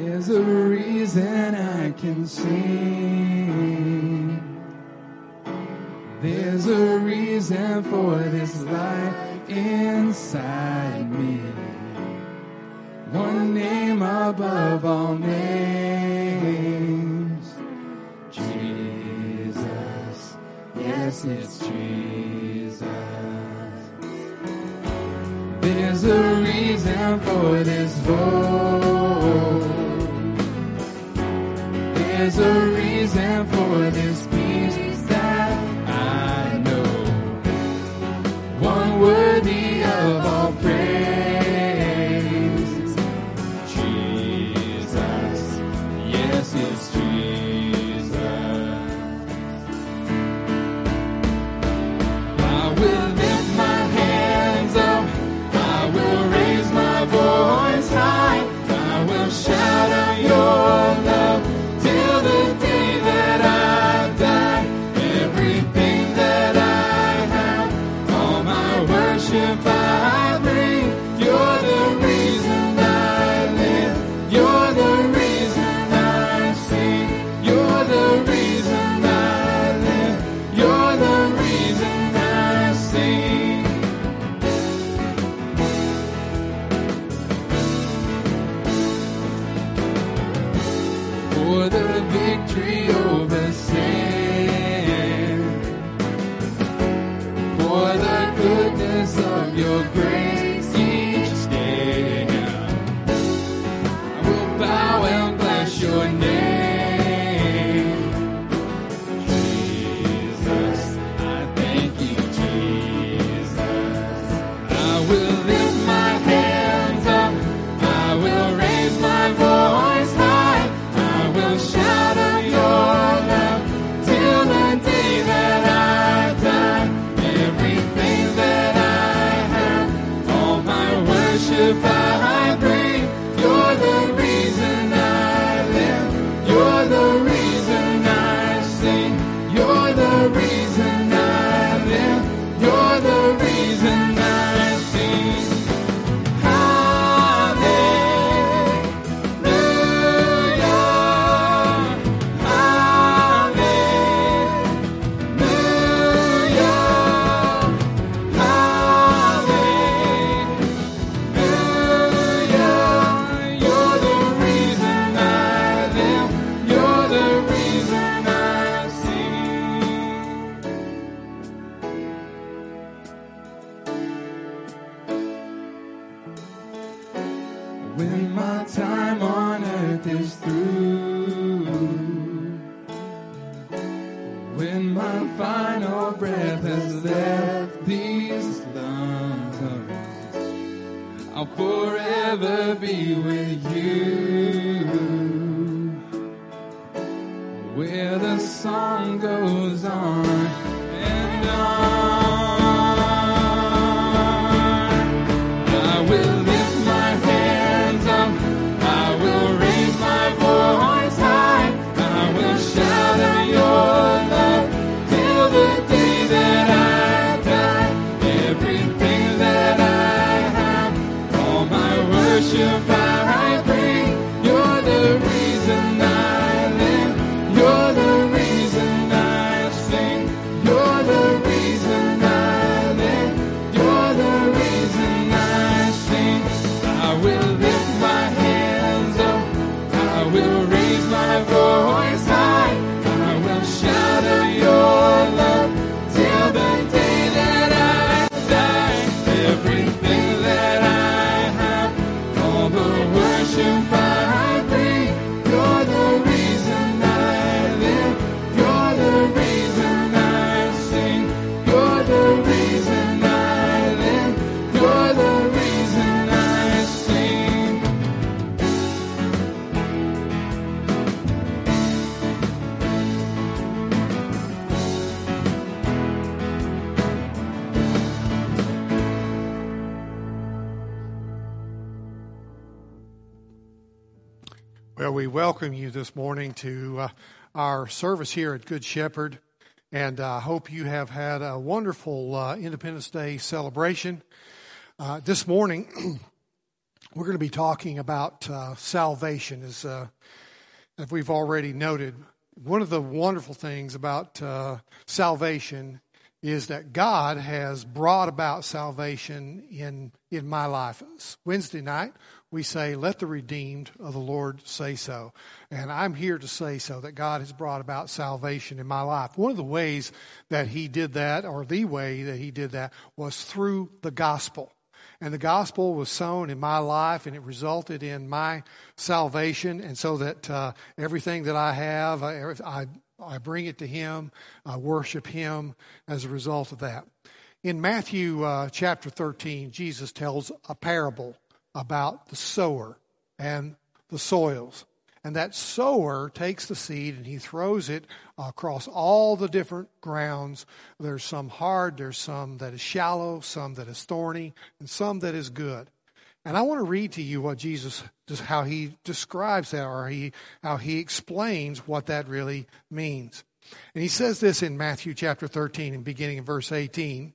There's a reason I can sing. There's a reason for this light inside me. One name above all names. Jesus. Yes, it's Jesus. There's a reason for this voice. worship we welcome you this morning to uh, our service here at Good Shepherd. And I uh, hope you have had a wonderful uh, Independence Day celebration. Uh, this morning, we're going to be talking about uh, salvation, as, uh, as we've already noted. One of the wonderful things about salvation is that God has brought about salvation in, in my life. It's Wednesday night we say, "Let the redeemed of the Lord say so," and I'm here to say so that God has brought about salvation in my life. One of the ways that He did that, or the way that He did that, was through the gospel. And the gospel was sown in my life, and it resulted in my salvation. And so that uh, everything that I have, I, I, I bring it to Him, I worship Him as a result of that. In Matthew uh, chapter 13, Jesus tells a parable about the sower and the soils. And that sower takes the seed and he throws it across all the different grounds. There's some hard, there's some that is shallow, some that is thorny, and some that is good. And I want to read to you what Jesus, how he describes that, or he, how he explains what that really means. And he says this in Matthew chapter 13 and beginning in verse 18.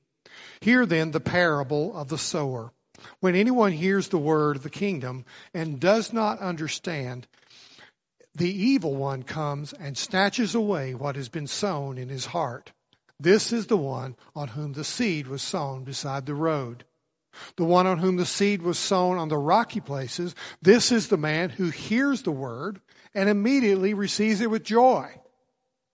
Hear then the parable of the sower. When anyone hears the word of the kingdom and does not understand, the evil one comes and snatches away what has been sown in his heart. This is the one on whom the seed was sown beside the road. The one on whom the seed was sown on the rocky places, this is the man who hears the word and immediately receives it with joy.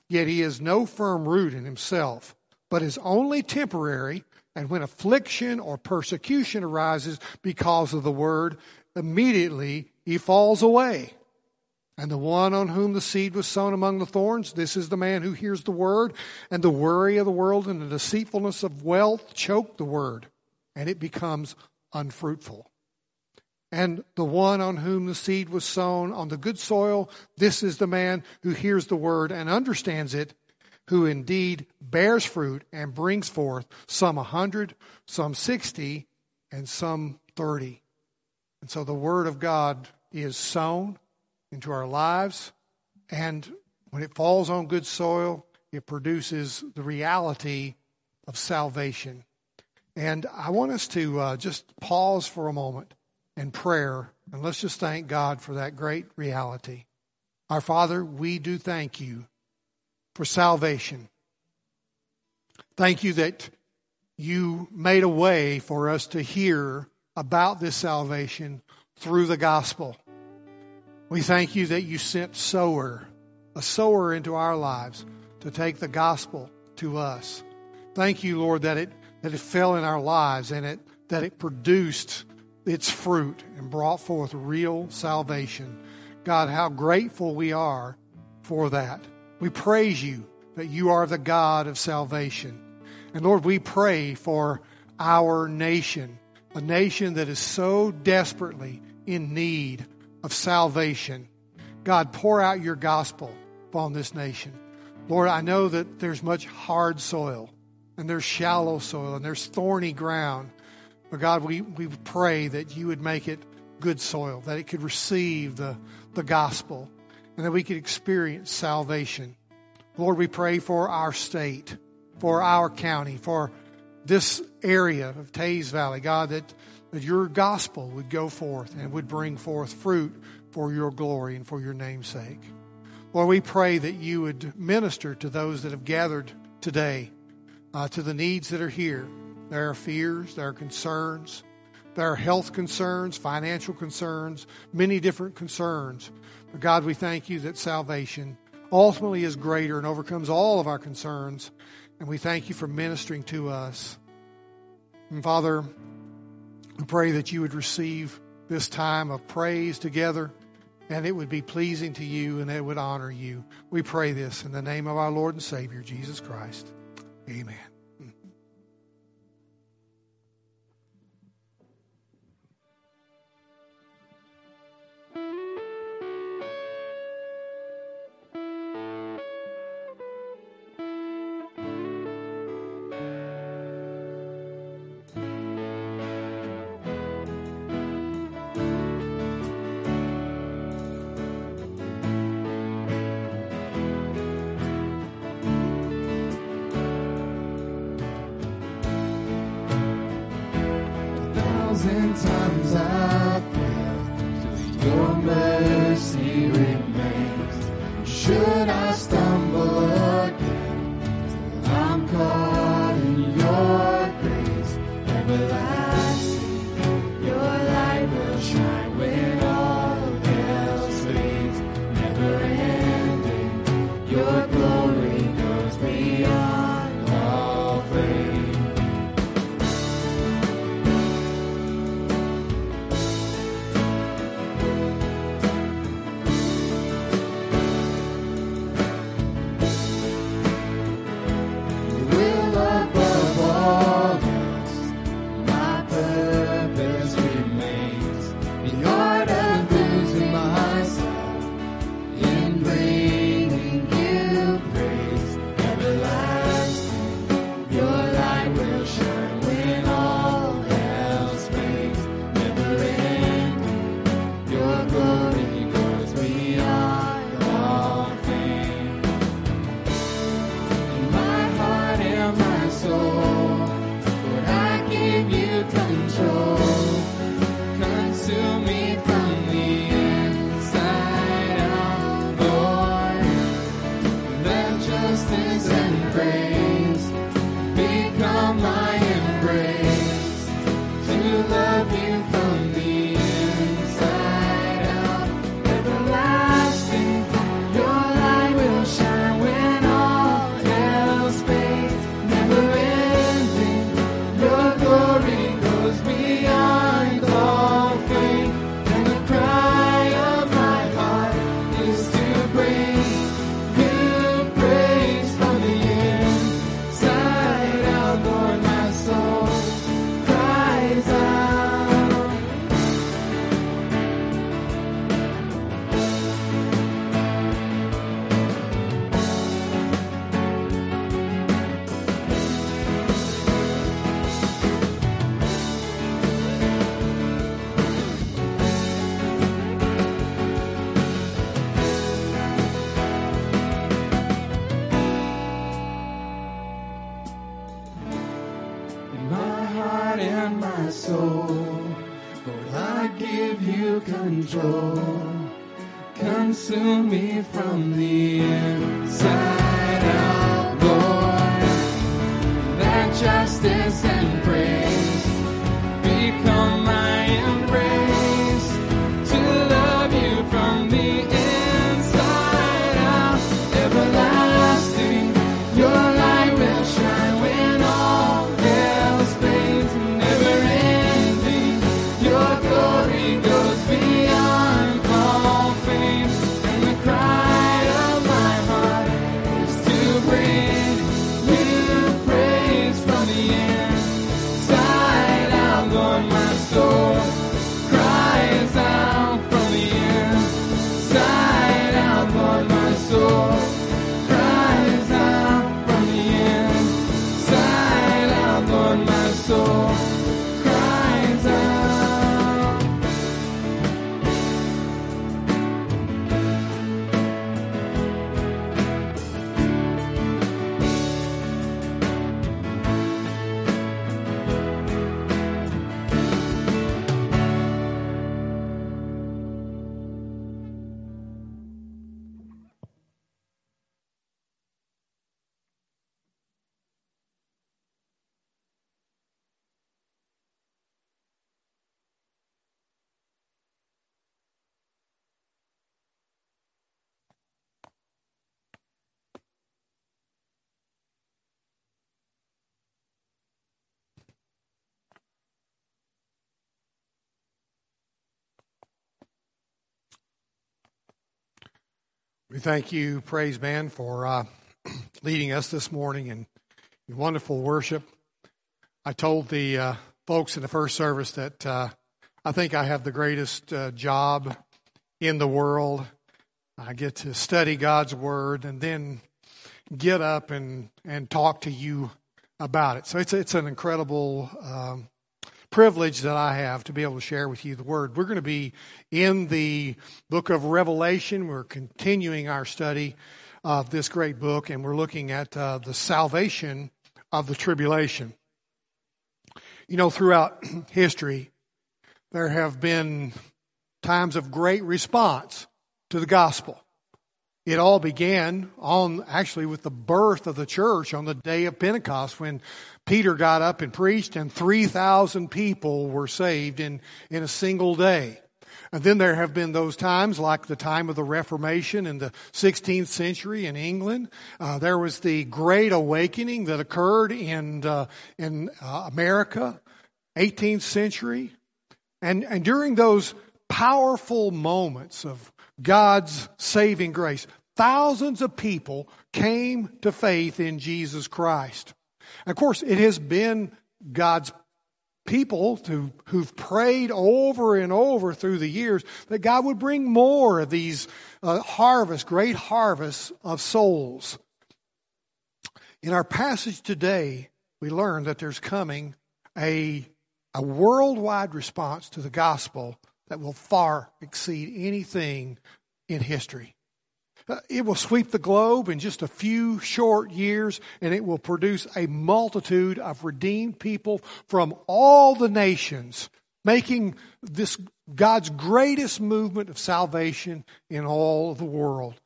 Yet he has no firm root in himself, but is only temporary, and when affliction or persecution arises because of the word, immediately he falls away. And the one on whom the seed was sown among the thorns, this is the man who hears the word, and the worry of the world and the deceitfulness of wealth choke the word, and it becomes unfruitful. And the one on whom the seed was sown on the good soil, this is the man who hears the word and understands it, who indeed bears fruit and brings forth some a hundred, some sixty, and some thirty. And so the word of God is sown into our lives. And when it falls on good soil, it produces the reality of salvation. And I want us to uh, just pause for a moment in prayer and let's just thank God for that great reality. Our Father, we do thank you for salvation. Thank you that you made a way for us to hear about this salvation through the gospel. We thank you that you sent sower, a sower into our lives to take the gospel to us. Thank you, Lord, that it that it fell in our lives and it that it produced its fruit and brought forth real salvation. God, how grateful we are for that. We praise you that you are the God of salvation. And Lord, we pray for our nation, a nation that is so desperately in need of salvation. God, pour out your gospel upon this nation. Lord, I know that there's much hard soil and there's shallow soil and there's thorny ground. But God, we, we pray that you would make it good soil, that it could receive the, the gospel, and that we could experience salvation. Lord, we pray for our state, for our county, for this area of Teays Valley, God, that that your gospel would go forth and would bring forth fruit for your glory and for your name's sake. Lord, we pray that you would minister to those that have gathered today, uh, to the needs that are here. There are fears, there are concerns, there are health concerns, financial concerns, many different concerns. But God, we thank you that salvation ultimately is greater and overcomes all of our concerns. And we thank you for ministering to us. And Father, we pray that you would receive this time of praise together and it would be pleasing to you and it would honor you. We pray this in the name of our Lord and Savior, Jesus Christ. Amen. We thank you, praise band, for uh, leading us this morning in, in wonderful worship. I told the uh, folks in the first service that uh, I think I have the greatest uh, job in the world. I get to study God's Word and then get up and, and talk to you about it. So it's, it's an incredible um, privilege that I have to be able to share with you the Word. We're going to be in the book of Revelation. We're continuing our study of this great book, and we're looking at uh, the salvation of the tribulation. You know, throughout history, there have been times of great response to the gospel. It all began on actually with the birth of the church on the day of Pentecost when Peter got up and preached and 3,000 people were saved in, in a single day. And then there have been those times, like the time of the Reformation in the 16th century in England. Uh, there was the Great Awakening that occurred in uh, in uh, America, 18th century, and and during those powerful moments of God's saving grace, thousands of people came to faith in Jesus Christ. Of course, it has been God's people who, who've prayed over and over through the years that God would bring more of these uh, harvests, great harvests of souls. In our passage today, we learn that there's coming a, a worldwide response to the gospel that will far exceed anything in history. Uh, it will sweep the globe in just a few short years, and it will produce a multitude of redeemed people from all the nations, making this God's greatest movement of salvation in all the world.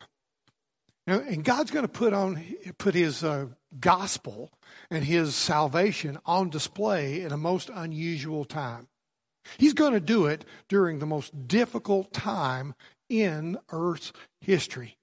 And God's going to put on put His uh, gospel and His salvation on display in a most unusual time. He's going to do it during the most difficult time in Earth's history.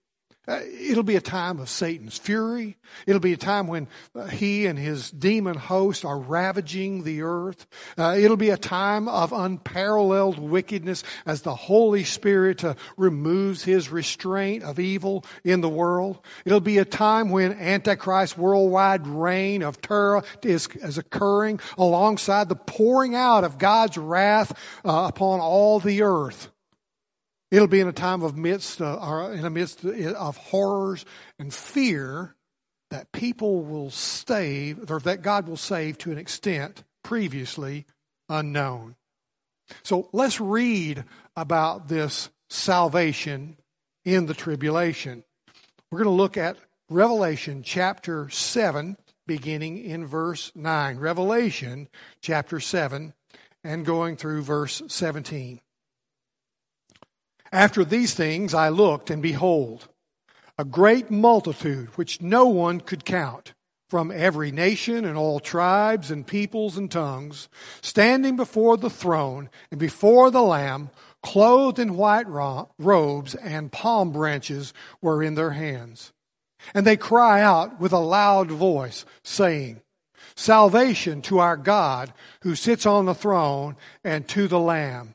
Uh, it'll be a time of Satan's fury. It'll be a time when uh, he and his demon host are ravaging the earth. Uh, it'll be a time of unparalleled wickedness as the Holy Spirit uh, removes his restraint of evil in the world. It'll be a time when Antichrist's worldwide reign of terror is, is occurring alongside the pouring out of God's wrath uh, upon all the earth. It'll be in a time of midst, uh, or in a midst of horrors and fear that people will save, or that God will save to an extent previously unknown. So let's read about this salvation in the tribulation. We're going to look at Revelation chapter 7, beginning in verse 9. Revelation chapter 7, and going through verse 17. After these things I looked, and behold, a great multitude which no one could count, from every nation and all tribes and peoples and tongues, standing before the throne and before the Lamb, clothed in white robes, and palm branches were in their hands. And they cry out with a loud voice, saying, Salvation to our God who sits on the throne and to the Lamb.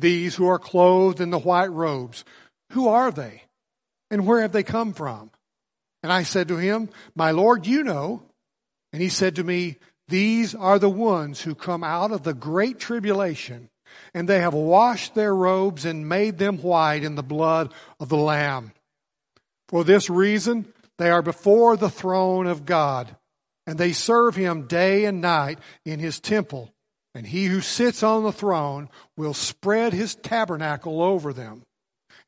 these who are clothed in the white robes, who are they? And where have they come from? And I said to him, My Lord, you know. And he said to me, These are the ones who come out of the great tribulation, and they have washed their robes and made them white in the blood of the Lamb. For this reason, they are before the throne of God, and they serve him day and night in his temple and he who sits on the throne will spread his tabernacle over them.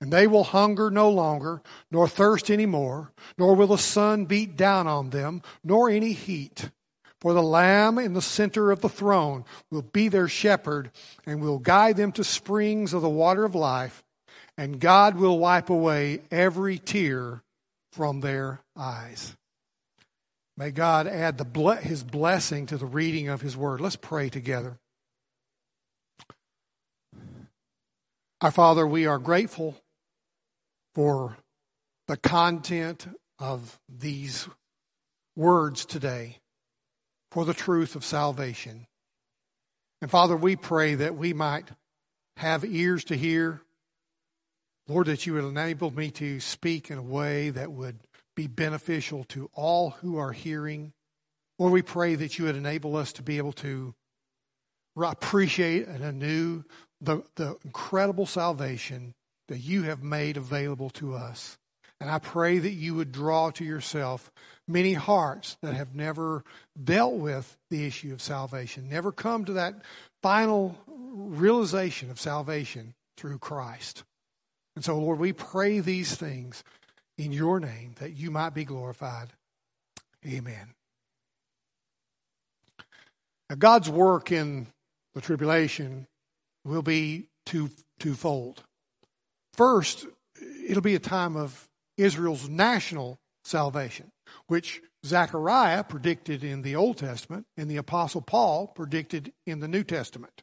And they will hunger no longer, nor thirst any more, nor will the sun beat down on them, nor any heat. For the Lamb in the center of the throne will be their shepherd, and will guide them to springs of the water of life, and God will wipe away every tear from their eyes. May God add the, his blessing to the reading of his word. Let's pray together. Our Father, we are grateful for the content of these words today, for the truth of salvation. And Father, we pray that we might have ears to hear. Lord, that you would enable me to speak in a way that would be beneficial to all who are hearing. Lord, we pray that you would enable us to be able to appreciate and anew the, the incredible salvation that you have made available to us. And I pray that you would draw to yourself many hearts that have never dealt with the issue of salvation, never come to that final realization of salvation through Christ. And so, Lord, we pray these things in your name that you might be glorified. Amen. Now, God's work in the tribulation will be two, twofold. First, it'll be a time of Israel's national salvation, which Zechariah predicted in the Old Testament and the Apostle Paul predicted in the New Testament.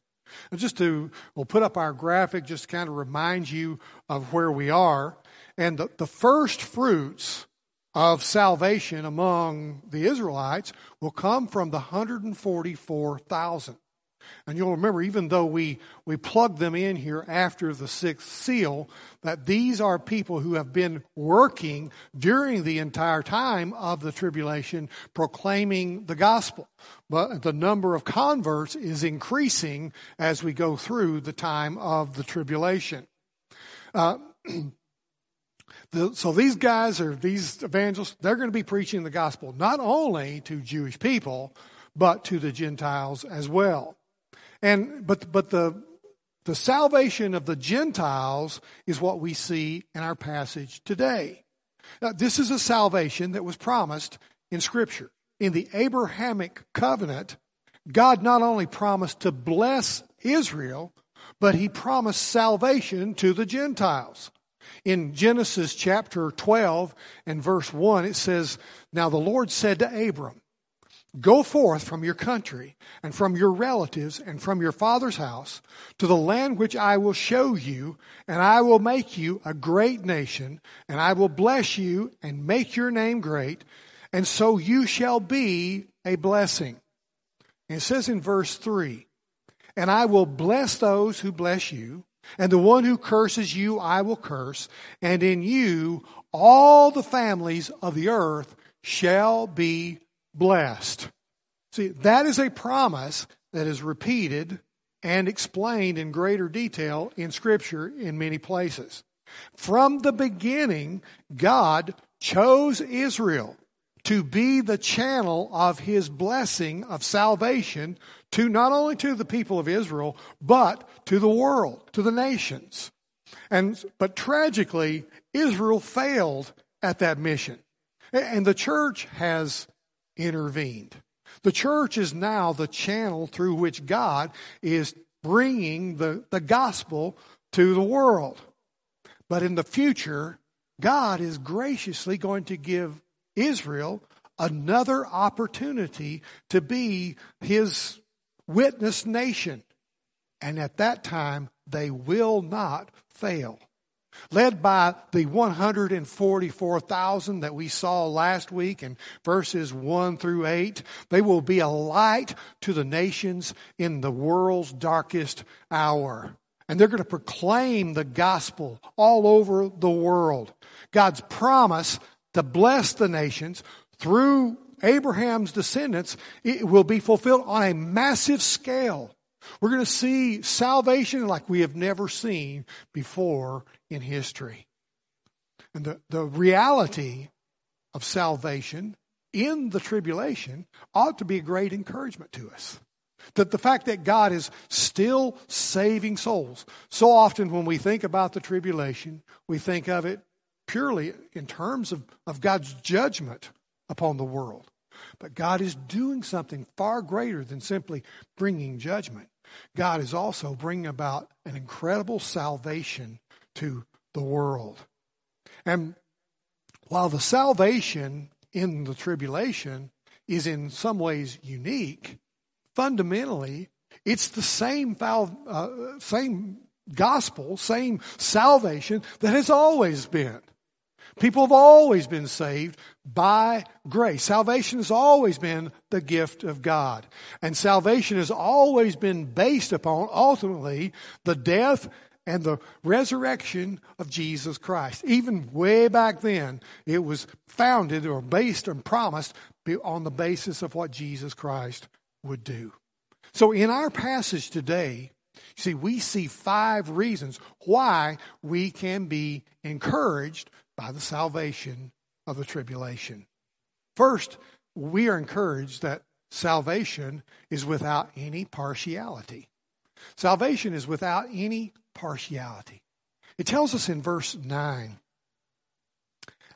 And just to, we'll put up our graphic just to kind of remind you of where we are. And the, the first fruits of salvation among the Israelites will come from the 144,000. And you'll remember, even though we, we plugged them in here after the sixth seal, that these are people who have been working during the entire time of the tribulation, proclaiming the gospel. But the number of converts is increasing as we go through the time of the tribulation. Uh, the, so these guys are these evangelists. They're going to be preaching the gospel not only to Jewish people, but to the Gentiles as well. And but but the the salvation of the Gentiles is what we see in our passage today. Now, this is a salvation that was promised in Scripture. In the Abrahamic covenant, God not only promised to bless Israel, but he promised salvation to the Gentiles. In Genesis chapter 12 and verse 1, it says, Now the Lord said to Abram, Go forth from your country and from your relatives and from your father's house to the land which I will show you, and I will make you a great nation, and I will bless you and make your name great, and so you shall be a blessing. And it says in verse 3 And I will bless those who bless you, and the one who curses you I will curse, and in you all the families of the earth shall be blessed. See, that is a promise that is repeated and explained in greater detail in Scripture in many places. From the beginning, God chose Israel to be the channel of his blessing of salvation to not only to the people of Israel, but to the world, to the nations. And, but tragically, Israel failed at that mission. And the church has intervened. The church is now the channel through which God is bringing the, the gospel to the world. But in the future, God is graciously going to give Israel another opportunity to be his witness nation. And at that time, they will not fail led by the 144,000 that we saw last week in verses 1 through 8. They will be a light to the nations in the world's darkest hour. And they're going to proclaim the gospel all over the world. God's promise to bless the nations through Abraham's descendants it will be fulfilled on a massive scale. We're going to see salvation like we have never seen before in history. And the, the reality of salvation in the tribulation ought to be a great encouragement to us. That the fact that God is still saving souls. So often when we think about the tribulation, we think of it purely in terms of, of God's judgment upon the world. But God is doing something far greater than simply bringing judgment. God is also bringing about an incredible salvation to the world. And while the salvation in the tribulation is in some ways unique, fundamentally, it's the same, uh, same gospel, same salvation that has always been. People have always been saved by grace. Salvation has always been the gift of God. And salvation has always been based upon, ultimately, the death and the resurrection of Jesus Christ. Even way back then, it was founded or based and promised on the basis of what Jesus Christ would do. So in our passage today, See, we see five reasons why we can be encouraged by the salvation of the tribulation. First, we are encouraged that salvation is without any partiality. Salvation is without any partiality. It tells us in verse 9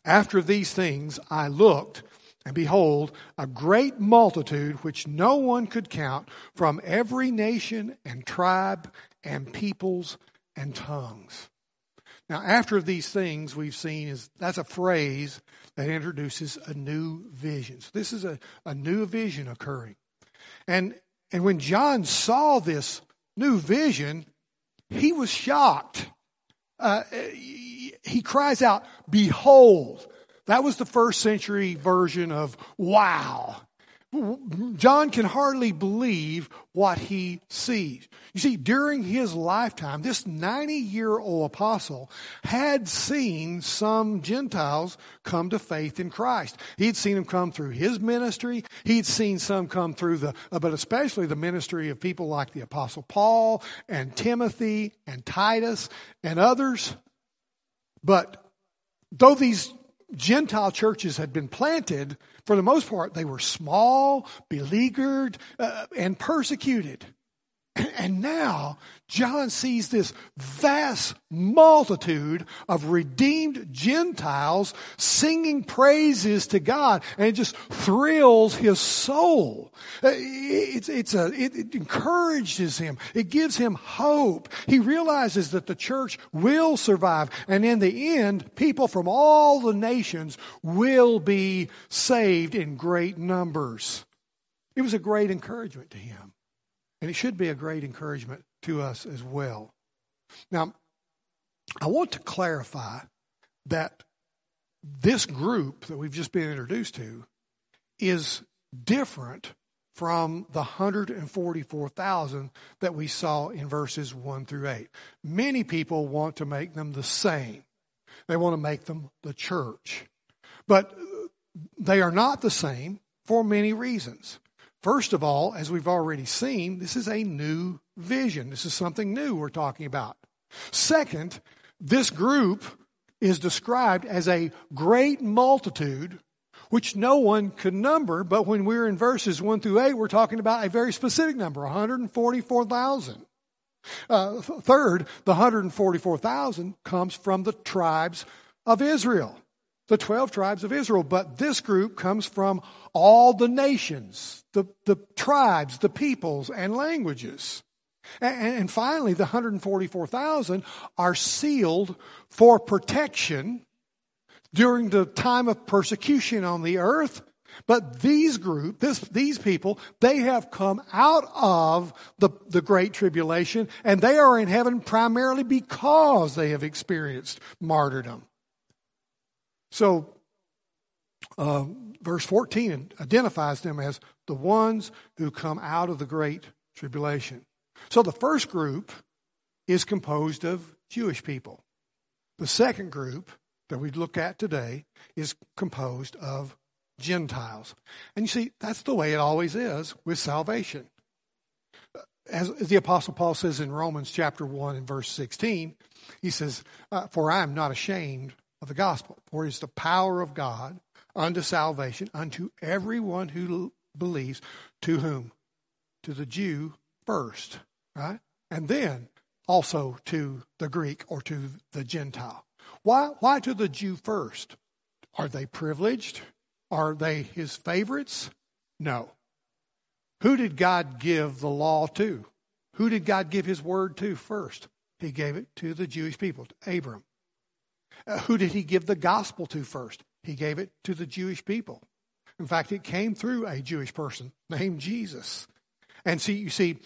After these things I looked, and behold, a great multitude which no one could count from every nation and tribe and peoples and tongues. Now, after these things we've seen is that's a phrase that introduces a new vision. So this is a, a new vision occurring. And and when John saw this new vision, he was shocked. Uh, he cries out, Behold. That was the first century version of wow. John can hardly believe what he sees. You see, during his lifetime, this 90 year old apostle had seen some Gentiles come to faith in Christ. He'd seen them come through his ministry. He'd seen some come through the, uh, but especially the ministry of people like the apostle Paul and Timothy and Titus and others. But though these Gentile churches had been planted, for the most part, they were small, beleaguered, uh, and persecuted. And now John sees this vast multitude of redeemed Gentiles singing praises to God, and it just thrills his soul. Uh, it's, it's a, it, it encourages him. It gives him hope. He realizes that the church will survive, and in the end, people from all the nations will be saved in great numbers. It was a great encouragement to him. And it should be a great encouragement to us as well. Now, I want to clarify that this group that we've just been introduced to is different from the 144,000 that we saw in verses 1 through 8. Many people want to make them the same. They want to make them the church. But they are not the same for many reasons. First of all, as we've already seen, this is a new vision. This is something new we're talking about. Second, this group is described as a great multitude, which no one could number, but when we're in verses 1 through 8, we're talking about a very specific number 144,000. Uh, third, the 144,000 comes from the tribes of Israel the 12 tribes of Israel. But this group comes from all the nations, the, the tribes, the peoples, and languages. And, and finally, the 144,000 are sealed for protection during the time of persecution on the earth. But these group, this, these people, they have come out of the, the Great Tribulation and they are in heaven primarily because they have experienced martyrdom. So, uh, verse 14 identifies them as the ones who come out of the great tribulation. So, the first group is composed of Jewish people. The second group that we look at today is composed of Gentiles. And you see, that's the way it always is with salvation. As, as the Apostle Paul says in Romans chapter 1 and verse 16, he says, uh, For I am not ashamed of the gospel. For it is the power of God unto salvation unto everyone who believes. To whom? To the Jew first, right? And then also to the Greek or to the Gentile. Why, why to the Jew first? Are they privileged? Are they his favorites? No. Who did God give the law to? Who did God give his word to first? He gave it to the Jewish people, to Abram. Uh, who did he give the gospel to first? He gave it to the Jewish people. In fact, it came through a Jewish person named Jesus. And see, you see,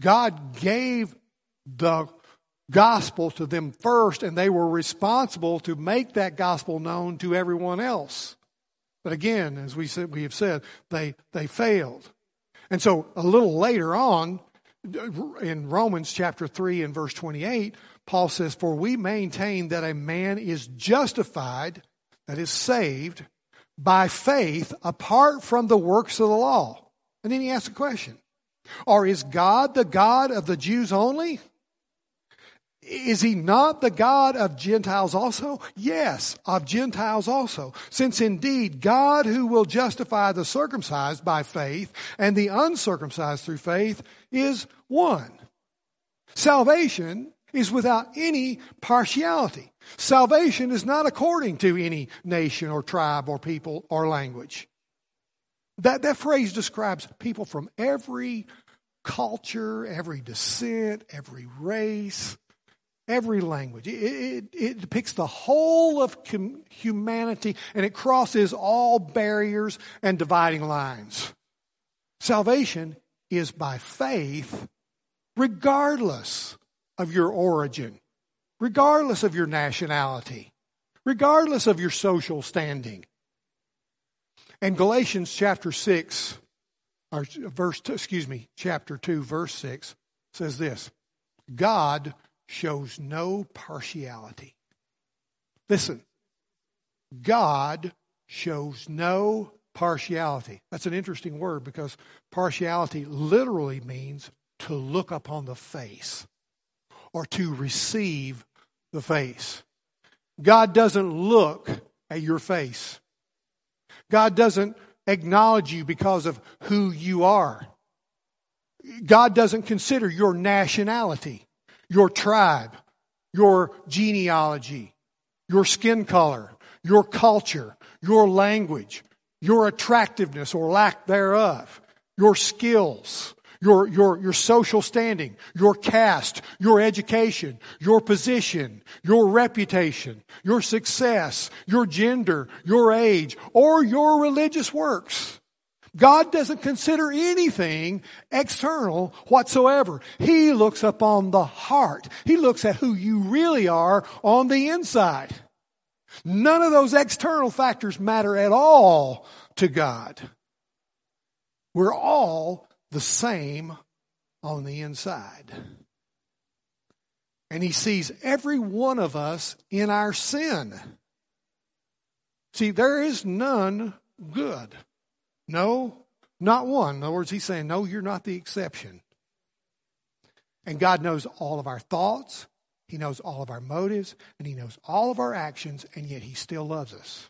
God gave the gospel to them first, and they were responsible to make that gospel known to everyone else. But again, as we said, we have said, they they failed. And so a little later on, in Romans chapter 3 and verse 28, Paul says, For we maintain that a man is justified, that is saved, by faith apart from the works of the law. And then he asks a question Or is God the God of the Jews only? Is he not the God of Gentiles also? Yes, of Gentiles also. Since indeed God who will justify the circumcised by faith and the uncircumcised through faith is one. Salvation is without any partiality. Salvation is not according to any nation or tribe or people or language. That, that phrase describes people from every culture, every descent, every race, every language. It, it, it, depicts the whole of humanity and it crosses all barriers and dividing lines. Salvation is by faith, regardless of your origin, regardless of your nationality, regardless of your social standing. And Galatians chapter 6, or verse, excuse me, chapter 2, verse 6 says this God shows no partiality. Listen, God shows no partiality. That's an interesting word because partiality literally means to look upon the face or to receive the face. God doesn't look at your face. God doesn't acknowledge you because of who you are. God doesn't consider your nationality your tribe, your genealogy, your skin color, your culture, your language, your attractiveness or lack thereof, your skills, your, your, your social standing, your caste, your education, your position, your reputation, your success, your gender, your age, or your religious works. God doesn't consider anything external whatsoever. He looks upon the heart. He looks at who you really are on the inside. None of those external factors matter at all to God. We're all the same on the inside. And He sees every one of us in our sin. See, there is none good. No, not one. In other words, he's saying, No, you're not the exception. And God knows all of our thoughts, He knows all of our motives, and He knows all of our actions, and yet He still loves us.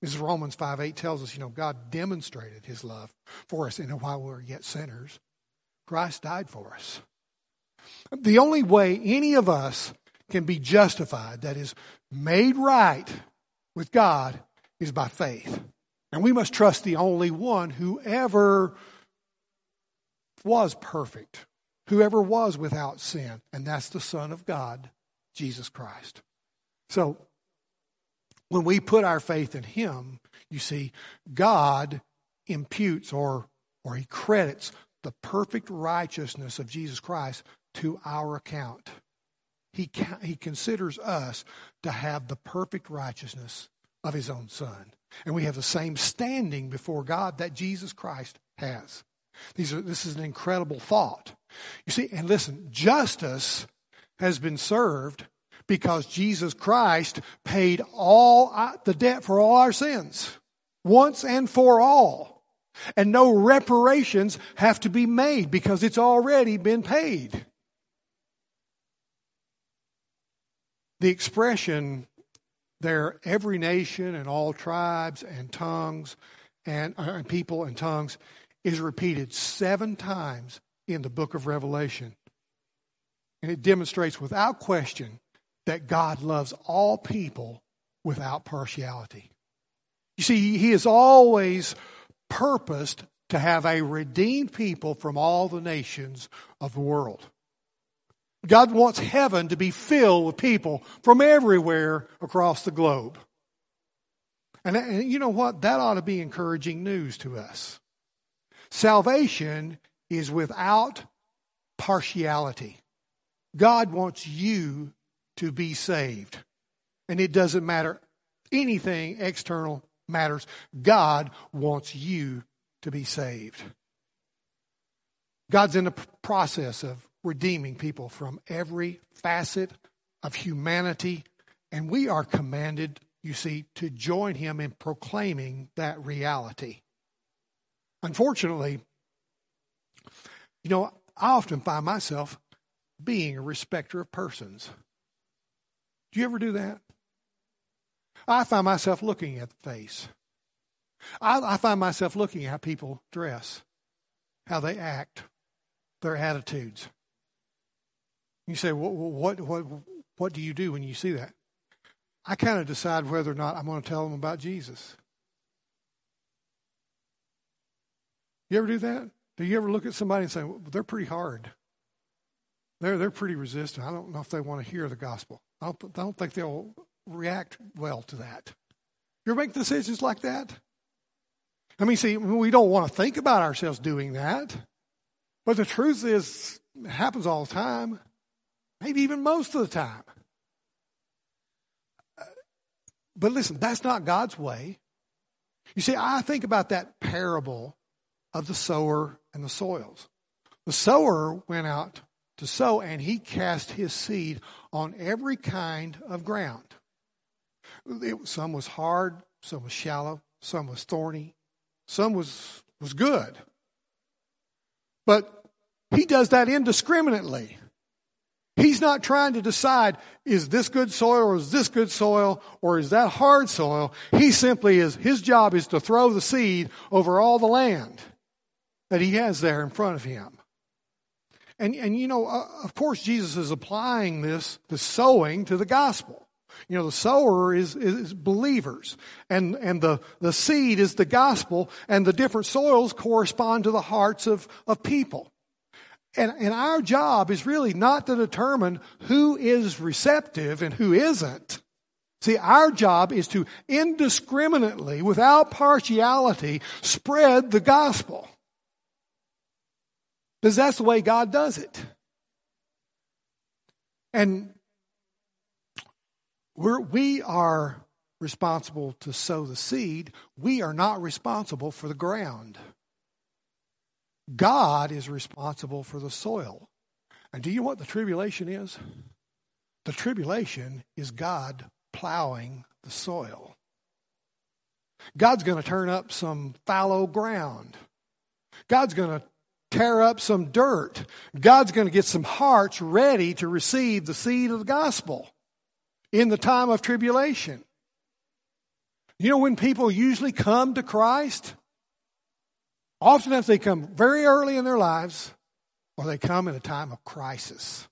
This is Romans 5 8 tells us, you know, God demonstrated His love for us, and while we were yet sinners, Christ died for us. The only way any of us can be justified, that is, made right with God, is by faith. And we must trust the only one who ever was perfect, whoever was without sin, and that's the Son of God, Jesus Christ. So, when we put our faith in Him, you see, God imputes or, or He credits the perfect righteousness of Jesus Christ to our account. He, he considers us to have the perfect righteousness of His own Son. And we have the same standing before God that Jesus Christ has. These are, this is an incredible thought. You see, and listen, justice has been served because Jesus Christ paid all uh, the debt for all our sins once and for all. And no reparations have to be made because it's already been paid. The expression there, every nation and all tribes and tongues and, uh, and people and tongues is repeated seven times in the book of Revelation. And it demonstrates without question that God loves all people without partiality. You see, He has always purposed to have a redeemed people from all the nations of the world. God wants heaven to be filled with people from everywhere across the globe. And, and, you know what? That ought to be encouraging news to us. Salvation is without partiality. God wants you to be saved. And it doesn't matter anything external matters. God wants you to be saved. God's in the process of redeeming people from every facet of humanity. And we are commanded, you see, to join him in proclaiming that reality. Unfortunately, You know, I often find myself being a respecter of persons. Do you ever do that? I find myself looking at the face. I, I find myself looking at how people dress, how they act, their attitudes. You say, well, what, what, what do you do when you see that? I kind of decide whether or not I'm going to tell them about Jesus. You ever do that? Do you ever look at somebody and say, well, they're pretty hard? They're, they're pretty resistant. I don't know if they want to hear the gospel. I don't, I don't think they'll react well to that. You ever make decisions like that? I mean, see, we don't want to think about ourselves doing that. But the truth is, it happens all the time, maybe even most of the time. But listen, that's not God's way. You see, I think about that parable of the sower and the soils. The sower went out to sow, and he cast his seed on every kind of ground. It, some was hard, some was shallow, some was thorny, some was, was good. But he does that indiscriminately. He's not trying to decide, is this good soil or is this good soil or is that hard soil? He simply is, his job is to throw the seed over all the land that he has there in front of him. And, and you know, uh, of course, Jesus is applying this, the sowing to the gospel. You know, the sower is, is believers, and, and the, the seed is the gospel, and the different soils correspond to the hearts of, of people. And, and our job is really not to determine who is receptive and who isn't. See, our job is to indiscriminately, without partiality, spread the gospel. Because that's the way God does it. And we're, we are responsible to sow the seed. We are not responsible for the ground. God is responsible for the soil. And do you know what the tribulation is? The tribulation is God plowing the soil. God's going to turn up some fallow ground. God's going to tear up some dirt. God's going to get some hearts ready to receive the seed of the gospel in the time of tribulation. You know when people usually come to Christ? Oftentimes they come very early in their lives, or they come in a time of crisis,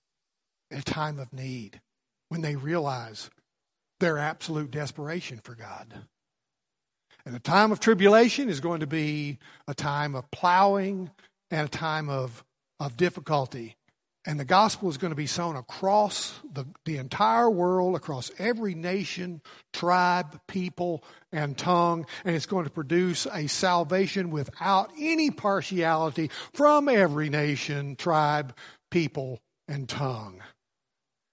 in a time of need, when they realize their absolute desperation for God. And the time of tribulation is going to be a time of plowing and a time of, of difficulty and the gospel is going to be sown across the, the entire world, across every nation, tribe, people, and tongue. And it's going to produce a salvation without any partiality from every nation, tribe, people, and tongue.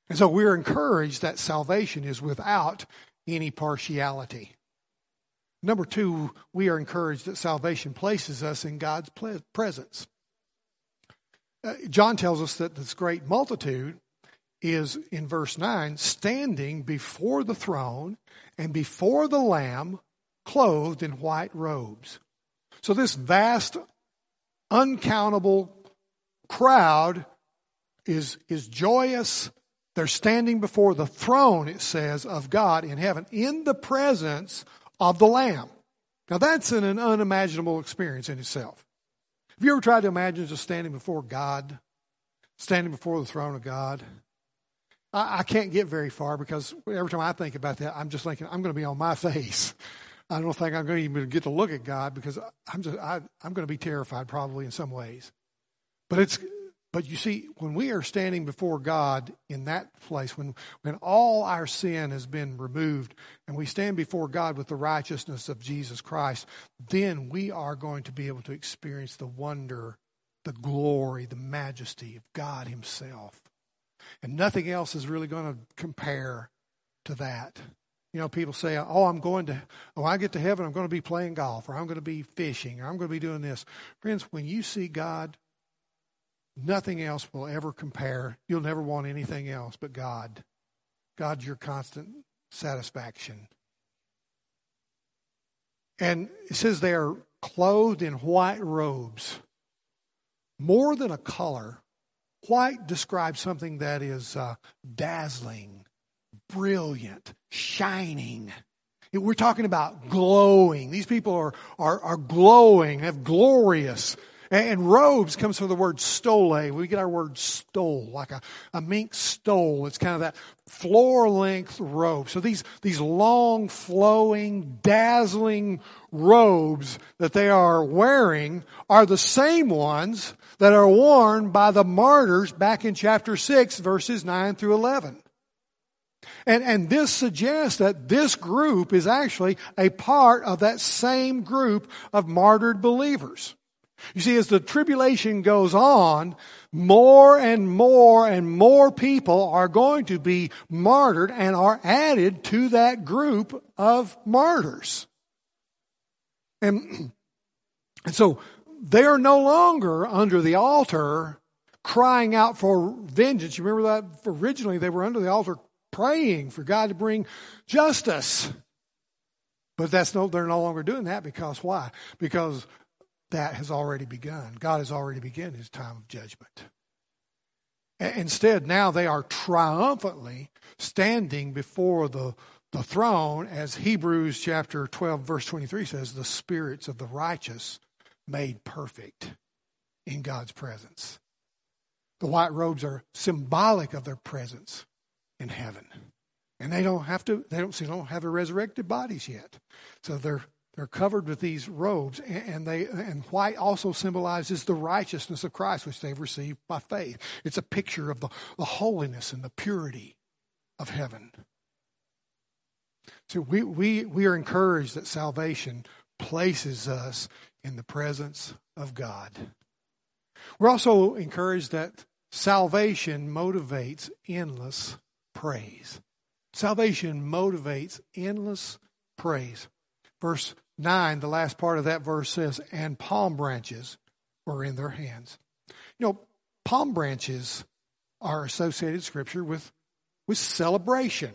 And so we're encouraged that salvation is without any partiality. Number two, we are encouraged that salvation places us in God's presence. Uh, John tells us that this great multitude is in verse 9 standing before the throne and before the Lamb, clothed in white robes. So, this vast, uncountable crowd is, is joyous. They're standing before the throne, it says, of God in heaven in the presence of the Lamb. Now, that's an, an unimaginable experience in itself. Have you ever tried to imagine just standing before God, standing before the throne of God? I, I can't get very far because every time I think about that, I'm just thinking I'm going to be on my face. I don't think I'm going to even get to look at God because I'm just I, I'm going to be terrified probably in some ways. But it's but you see, when we are standing before God in that place, when, when all our sin has been removed, and we stand before God with the righteousness of Jesus Christ, then we are going to be able to experience the wonder, the glory, the majesty of God Himself. And nothing else is really going to compare to that. You know, people say, oh, I'm going to, oh, I get to heaven, I'm going to be playing golf, or I'm going to be fishing, or I'm going to be doing this. Friends, when you see God Nothing else will ever compare. You'll never want anything else but God. God's your constant satisfaction. And it says they are clothed in white robes. more than a color, white describes something that is uh, dazzling, brilliant, shining. We're talking about glowing. These people are, are, are glowing, have glorious. And robes comes from the word stole. We get our word stole, like a, a mink stole. It's kind of that floor length robe. So these, these long, flowing, dazzling robes that they are wearing are the same ones that are worn by the martyrs back in chapter 6, verses 9 through 11. And, and this suggests that this group is actually a part of that same group of martyred believers. You see, as the tribulation goes on, more and more and more people are going to be martyred and are added to that group of martyrs. And, and so they are no longer under the altar crying out for vengeance. You remember that originally they were under the altar praying for God to bring justice. But that's no, they're no longer doing that because why? Because that has already begun. God has already begun his time of judgment. Instead, now they are triumphantly standing before the, the throne, as Hebrews chapter 12, verse 23 says, the spirits of the righteous made perfect in God's presence. The white robes are symbolic of their presence in heaven. And they don't have to, they don't, see, don't have their resurrected bodies yet. So they're, they're covered with these robes. And, they, and white also symbolizes the righteousness of Christ, which they've received by faith. It's a picture of the, the holiness and the purity of heaven. So we, we, we are encouraged that salvation places us in the presence of God. We're also encouraged that salvation motivates endless praise. Salvation motivates endless praise. Verse 9, the last part of that verse says, and palm branches were in their hands. You know, palm branches are associated scripture with, with celebration,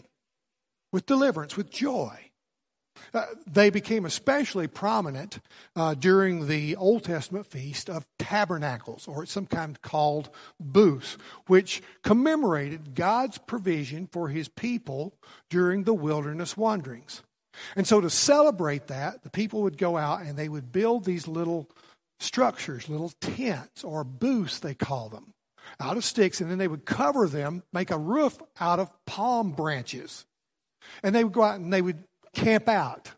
with deliverance, with joy. Uh, they became especially prominent uh, during the Old Testament feast of tabernacles, or some kind called booths, which commemorated God's provision for his people during the wilderness wanderings. And so, to celebrate that, the people would go out and they would build these little structures, little tents, or booths, they call them, out of sticks, and then they would cover them, make a roof out of palm branches. And they would go out and they would camp out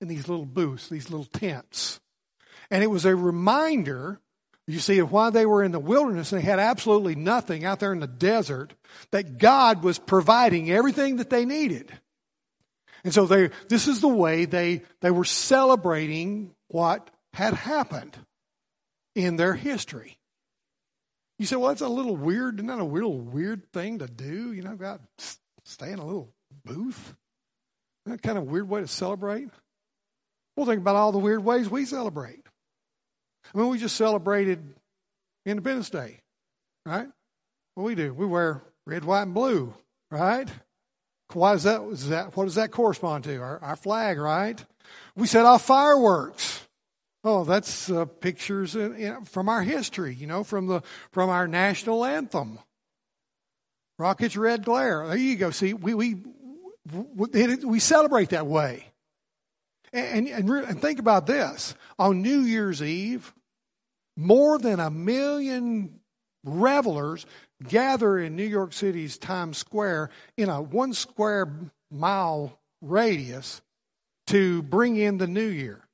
in these little booths, these little tents. And it was a reminder, you see, of why they were in the wilderness and they had absolutely nothing out there in the desert, that God was providing everything that they needed. And so they, this is the way they, they were celebrating what had happened in their history. You say, well, that's a little weird. Isn't that a little weird thing to do? You know, God, stay in a little booth. Isn't that kind of weird way to celebrate? Well, think about all the weird ways we celebrate. I mean, we just celebrated Independence Day, right? What we do? We wear red, white, and blue, right? Why is that? Is that what does that correspond to? Our, our flag, right? We set off fireworks. Oh, that's uh, pictures in, in, from our history, you know, from the from our national anthem. Rockets, red glare. There you go. See, we we we celebrate that way. And, and, and think about this on New Year's Eve, more than a million revelers gather in New York City's Times Square in a one square mile radius to bring in the new year.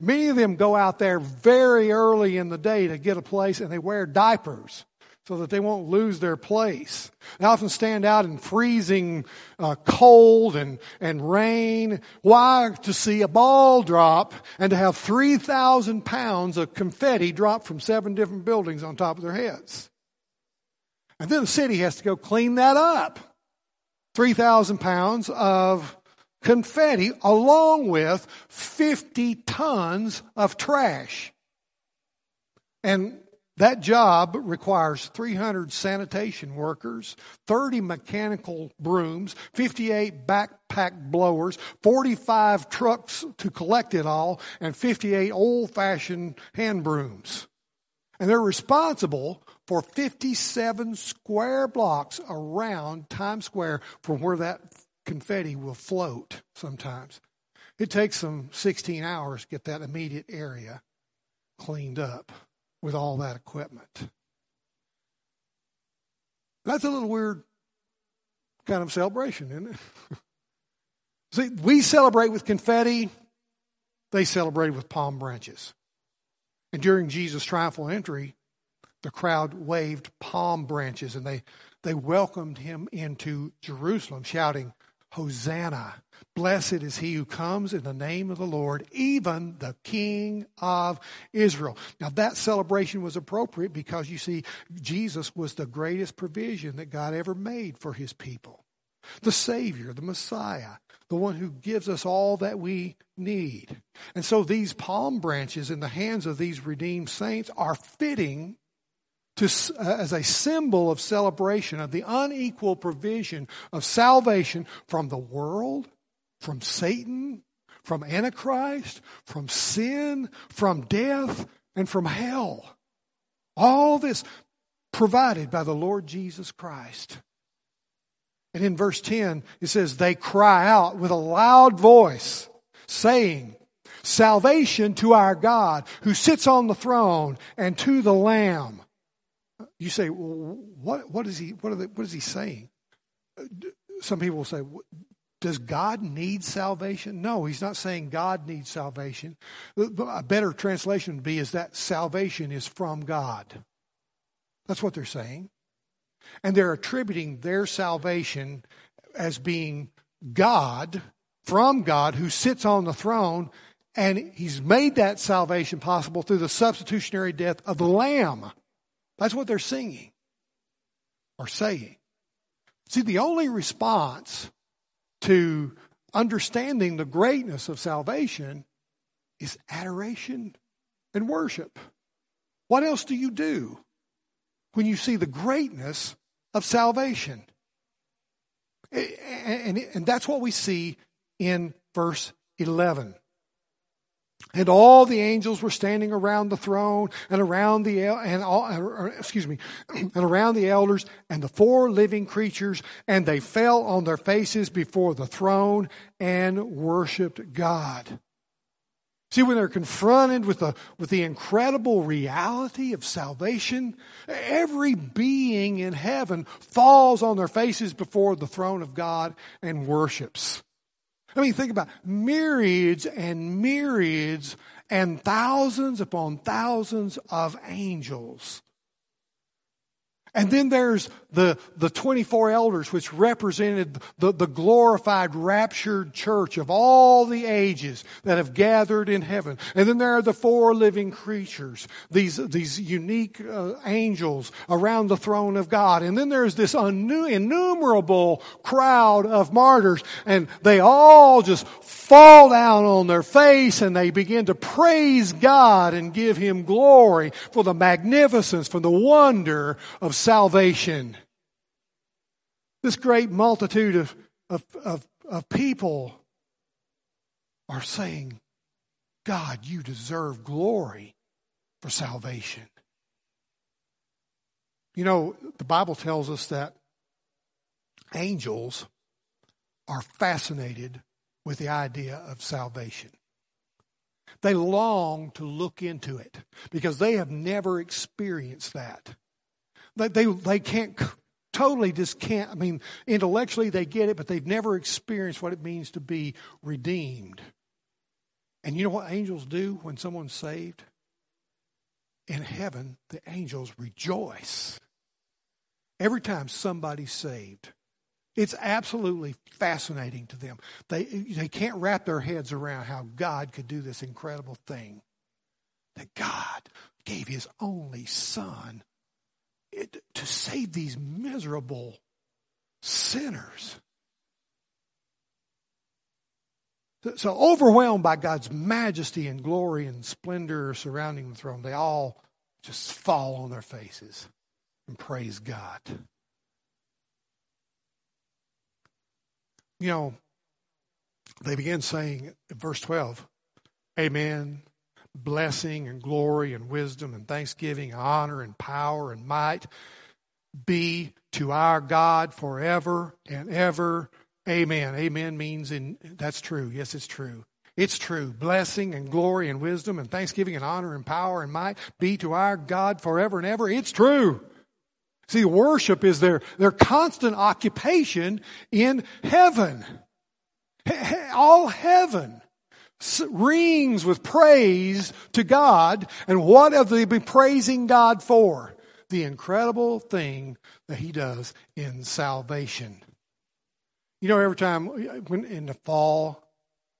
Many of them go out there very early in the day to get a place and they wear diapers so that they won't lose their place. They often stand out in freezing uh, cold and, and rain. Why? To see a ball drop and to have 3,000 pounds of confetti drop from seven different buildings on top of their heads. And then the city has to go clean that up. 3,000 pounds of confetti along with 50 tons of trash. And that job requires 300 sanitation workers, 30 mechanical brooms, 58 backpack blowers, 45 trucks to collect it all, and 58 old fashioned hand brooms. And they're responsible for 57 square blocks around Times Square from where that confetti will float sometimes. It takes them 16 hours to get that immediate area cleaned up with all that equipment. That's a little weird kind of celebration, isn't it? See, we celebrate with confetti, they celebrate with palm branches. And during Jesus' triumphal entry, the crowd waved palm branches and they, they welcomed him into Jerusalem, shouting, Hosanna! Blessed is he who comes in the name of the Lord, even the King of Israel. Now, that celebration was appropriate because you see, Jesus was the greatest provision that God ever made for his people. The Savior, the Messiah, the one who gives us all that we need. And so these palm branches in the hands of these redeemed saints are fitting to, uh, as a symbol of celebration of the unequal provision of salvation from the world, from Satan, from Antichrist, from sin, from death, and from hell. All this provided by the Lord Jesus Christ. And in verse 10, it says, They cry out with a loud voice, saying, Salvation to our God who sits on the throne and to the Lamb. You say, well, what, what, is he, what, they, what is he saying? Some people will say, does God need salvation? No, he's not saying God needs salvation. A better translation would be is that salvation is from God. That's what they're saying. And they're attributing their salvation as being God, from God, who sits on the throne, and he's made that salvation possible through the substitutionary death of the Lamb. That's what they're singing or saying. See, the only response to understanding the greatness of salvation is adoration and worship. What else do you do when you see the greatness of salvation? And, that's what we see in verse 11. And all the angels were standing around the throne and around the and all, er, er, excuse me, and around the elders and the four living creatures, and they fell on their faces before the throne and worshipped God. See, when they're confronted with the, with the incredible reality of salvation, every being in heaven falls on their faces before the throne of God and worships. I mean, think about myriads and myriads and thousands upon thousands of angels and then there's the, the 24 elders, which represented the, the glorified, raptured church of all the ages that have gathered in heaven. And then there are the four living creatures, these, these unique uh, angels around the throne of God. And then there's this innumerable crowd of martyrs, and they all just fall down on their face and they begin to praise God and give Him glory for the magnificence, for the wonder of salvation. This great multitude of, of, of, of people are saying, God, you deserve glory for salvation. You know, the Bible tells us that angels are fascinated with the idea of salvation. They long to look into it because they have never experienced that. They, they, they can't totally just can't. I mean, intellectually they get it, but they've never experienced what it means to be redeemed. And you know what angels do when someone's saved? In heaven, the angels rejoice. Every time somebody's saved, it's absolutely fascinating to them. They, they can't wrap their heads around how God could do this incredible thing. That God gave his only son it, to save these miserable sinners. So, overwhelmed by God's majesty and glory and splendor surrounding the throne, they all just fall on their faces and praise God. You know, they begin saying in verse 12, Amen. Blessing and glory and wisdom and thanksgiving, honor and power and might be to our God forever and ever. Amen. Amen means in that's true. Yes, it's true. It's true. Blessing and glory and wisdom and thanksgiving and honor and power and might be to our God forever and ever. It's true. See, worship is their, their constant occupation in heaven. All heaven rings with praise to God. And what have they been praising God for? The incredible thing that He does in salvation. You know, every time when in the fall,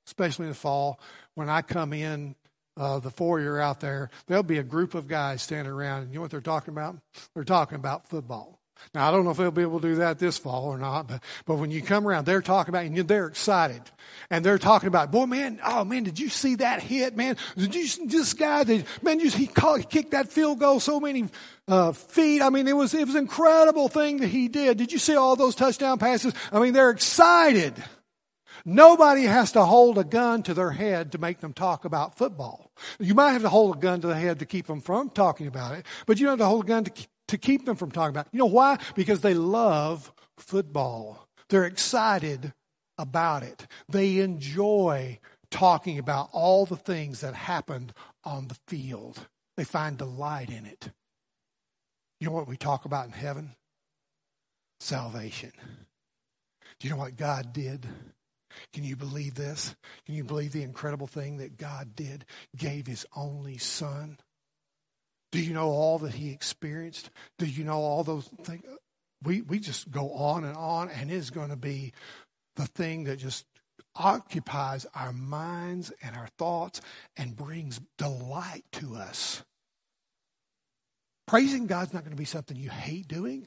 especially in the fall, when I come in uh, the foyer out there, there'll be a group of guys standing around. And you know what they're talking about? They're talking about football. Now, I don't know if they'll be able to do that this fall or not, but, but when you come around, they're talking about, and they're excited. And they're talking about, boy, man, oh, man, did you see that hit, man? Did you, see this guy, did, man, he, called, he kicked that field goal so many uh, feet. I mean, it was, it was an incredible thing that he did. Did you see all those touchdown passes? I mean, they're excited. Nobody has to hold a gun to their head to make them talk about football. You might have to hold a gun to the head to keep them from talking about it, but you don't have to hold a gun to, to keep them from talking about it. You know why? Because they love football. They're excited about it. They enjoy talking about all the things that happened on the field. They find delight in it. You know what we talk about in heaven? Salvation. Do you know what God did? Can you believe this? Can you believe the incredible thing that God did? Gave his only son. Do you know all that he experienced? Do you know all those things? We, we just go on and on, and it's going to be the thing that just occupies our minds and our thoughts and brings delight to us. Praising God's not going to be something you hate doing.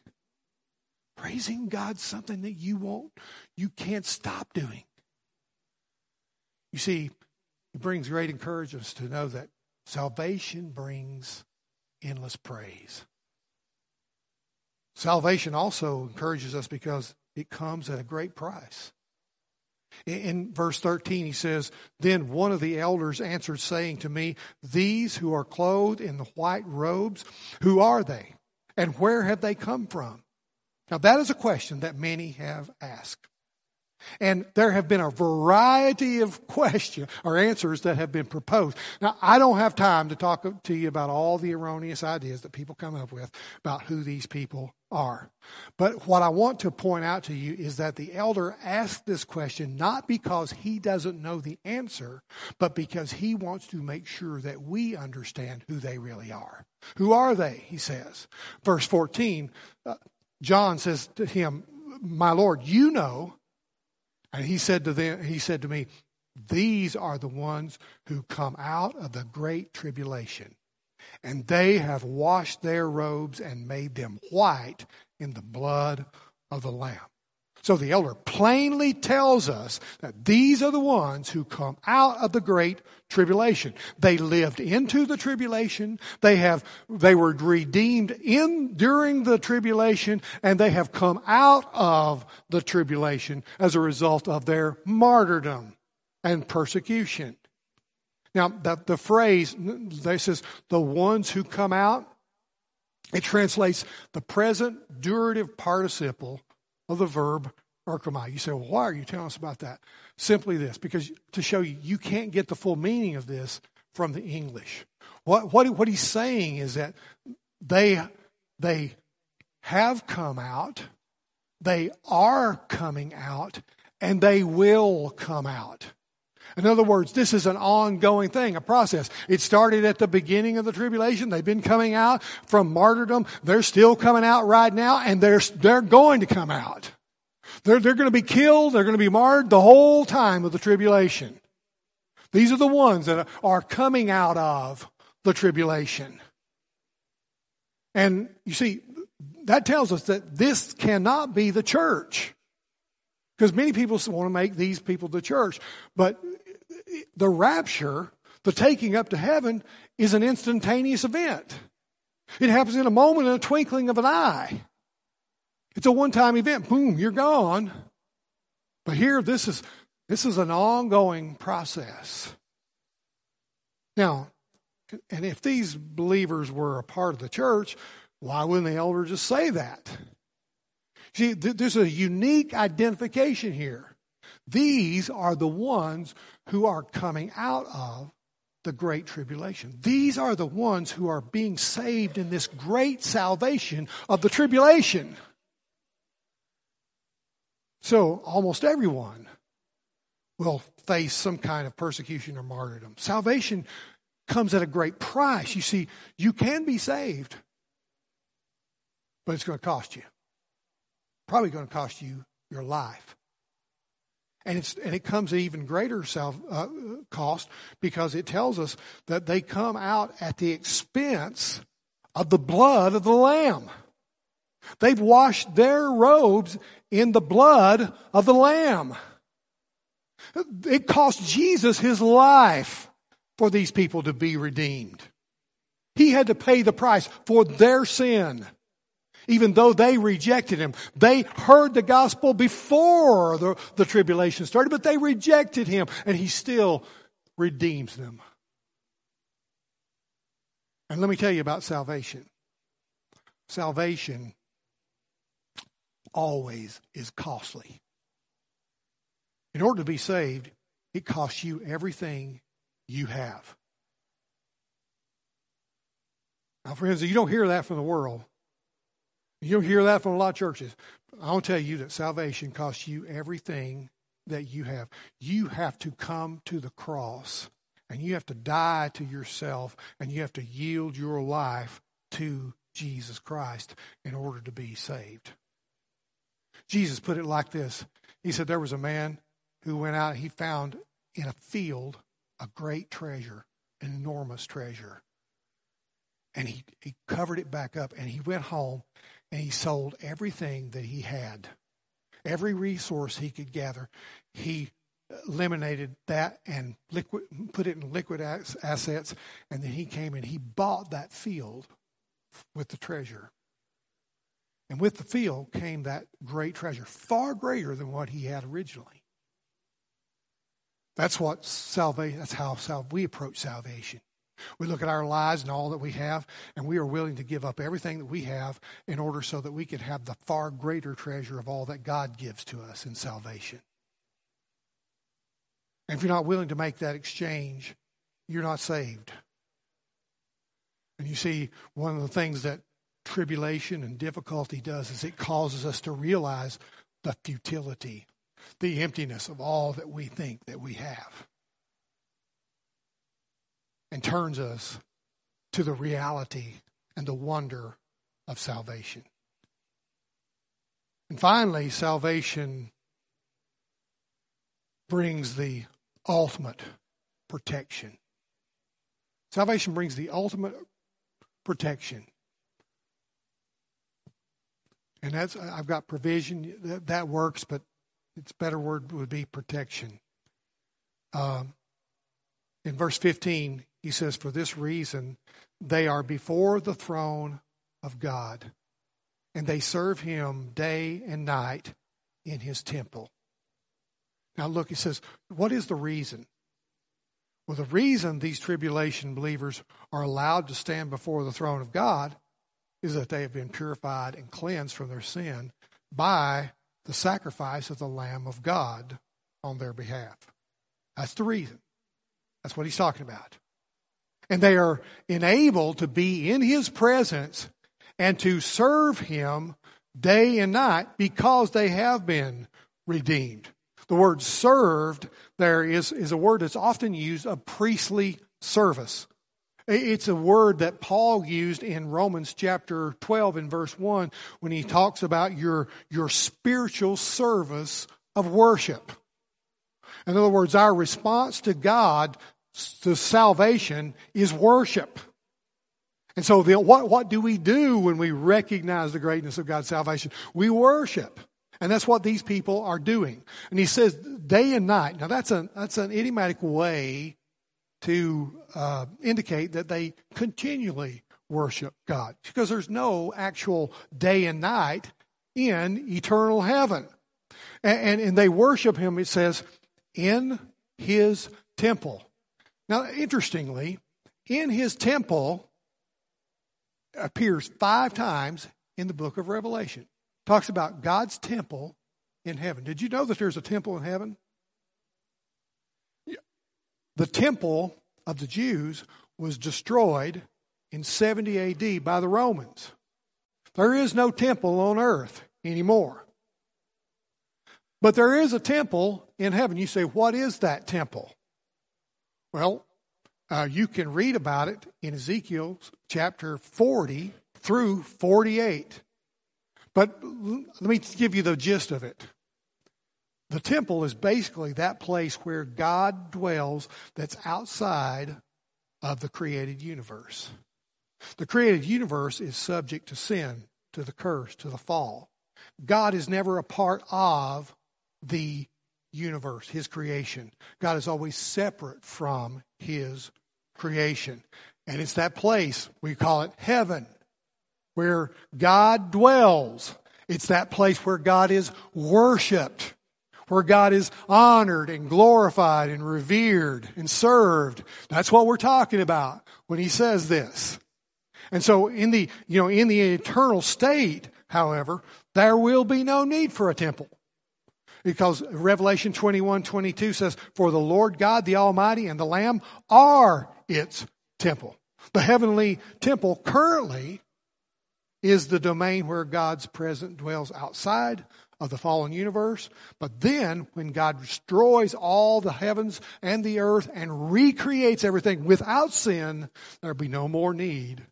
Praising God's something that you won't, you can't stop doing. You see, it brings great encouragement to know that salvation brings endless praise. Salvation also encourages us because it comes at a great price. In verse 13, he says, Then one of the elders answered, saying to me, These who are clothed in the white robes, who are they? And where have they come from? Now, that is a question that many have asked. And there have been a variety of questions or answers that have been proposed. Now, I don't have time to talk to you about all the erroneous ideas that people come up with about who these people are. But what I want to point out to you is that the elder asked this question not because he doesn't know the answer, but because he wants to make sure that we understand who they really are. Who are they? He says. Verse 14, uh, John says to him, My Lord, you know. And he said to them, he said to me, These are the ones who come out of the great tribulation, and they have washed their robes and made them white in the blood of the Lamb. So the elder plainly tells us that these are the ones who come out of the great tribulation. They lived into the tribulation. They have, they were redeemed in, during the tribulation, and they have come out of the tribulation as a result of their martyrdom and persecution. Now, the, the phrase, this says, the ones who come out, it translates the present durative participle of the verb erchomai. You say, well, why are you telling us about that? Simply this, because to show you, you can't get the full meaning of this from the English. What, what, what he's saying is that they, they have come out, they are coming out, and they will come out. In other words, this is an ongoing thing, a process. It started at the beginning of the tribulation. They've been coming out from martyrdom. They're still coming out right now, and they're, they're going to come out. They're, they're going to be killed. They're going to be marred the whole time of the tribulation. These are the ones that are coming out of the tribulation. And you see, that tells us that this cannot be the church. Because many people want to make these people the church. But the rapture, the taking up to heaven, is an instantaneous event. It happens in a moment, in a twinkling of an eye. It's a one-time event. Boom, you're gone. But here, this is this is an ongoing process. Now, And if these believers were a part of the church, why wouldn't the elder just say that? See, there's a unique identification here. These are the ones who are coming out of the great tribulation. These are the ones who are being saved in this great salvation of the tribulation. So, almost everyone will face some kind of persecution or martyrdom. Salvation comes at a great price. You see, you can be saved, but it's going to cost you. Probably going to cost you your life. And, and it comes at even greater self, uh, cost because it tells us that they come out at the expense of the blood of the Lamb. They've washed their robes in the blood of the Lamb. It cost Jesus his life for these people to be redeemed. He had to pay the price for their sin. Even though they rejected him, they heard the gospel before the, the tribulation started, but they rejected him, and he still redeems them. And let me tell you about salvation. Salvation always is costly. In order to be saved, it costs you everything you have. Now, friends, you don't hear that from the world. You don't hear that from a lot of churches. I'll tell you that salvation costs you everything that you have. You have to come to the cross and you have to die to yourself and you have to yield your life to Jesus Christ in order to be saved. Jesus put it like this He said, There was a man who went out, he found in a field a great treasure, an enormous treasure. And he, he covered it back up and he went home and he sold everything that he had. Every resource he could gather, he eliminated that and liquid, put it in liquid assets. And then he came and he bought that field with the treasure. And with the field came that great treasure, far greater than what he had originally. That's what salvation, that's how sal- we approach salvation. We look at our lives and all that we have, and we are willing to give up everything that we have in order so that we can have the far greater treasure of all that God gives to us in salvation. And if you're not willing to make that exchange, you're not saved. And you see, one of the things that tribulation and difficulty does is it causes us to realize the futility, the emptiness of all that we think that we have, and turns us to the reality and the wonder of salvation. And finally, salvation brings the ultimate protection. Salvation brings the ultimate protection. And that's I've got provision that, that works, but its better word would be protection. Um, in verse 15, he says, For this reason, they are before the throne of God, and they serve him day and night in his temple. Now, look, he says, What is the reason? Well, the reason these tribulation believers are allowed to stand before the throne of God is that they have been purified and cleansed from their sin by the sacrifice of the Lamb of God on their behalf. That's the reason. That's what he's talking about. And they are enabled to be in his presence and to serve him day and night because they have been redeemed. The word served there is, is a word that's often used of priestly service. It's a word that Paul used in Romans chapter 12 and verse 1 when he talks about your, your spiritual service of worship. In other words, our response to God, to salvation, is worship. And so, the, what, what do we do when we recognize the greatness of God's salvation? We worship. And that's what these people are doing. And he says day and night. Now, that's, a, that's an idiomatic way to uh, indicate that they continually worship God because there's no actual day and night in eternal heaven. And, and, and, they worship Him, it says, in His temple. Now, interestingly, in his temple appears five times in the book of Revelation. Talks about God's temple in heaven. Did you know that there's a temple in heaven? The temple of the Jews was destroyed in 70 AD by the Romans. There is no temple on earth anymore. But there is a temple in heaven. You say, what is that temple? Well, uh, you can read about it in Ezekiel chapter 40 through 48. But let me give you the gist of it. The temple is basically that place where God dwells that's outside of the created universe. The created universe is subject to sin, to the curse, to the fall. God is never a part of the universe, his creation. God is always separate from his creation. And it's that place, we call it heaven, where God dwells. It's that place where God is worshiped, where God is honored and glorified and revered and served. That's what we're talking about when he says this. And so in the, you know, in the eternal state, however, there will be no need for a temple. Because Revelation 21 22 says, For the Lord God, the Almighty, and the Lamb are its temple. The heavenly temple currently is the domain where God's presence dwells outside of the fallen universe. But then, when God destroys all the heavens and the earth and recreates everything without sin, there'll be no more need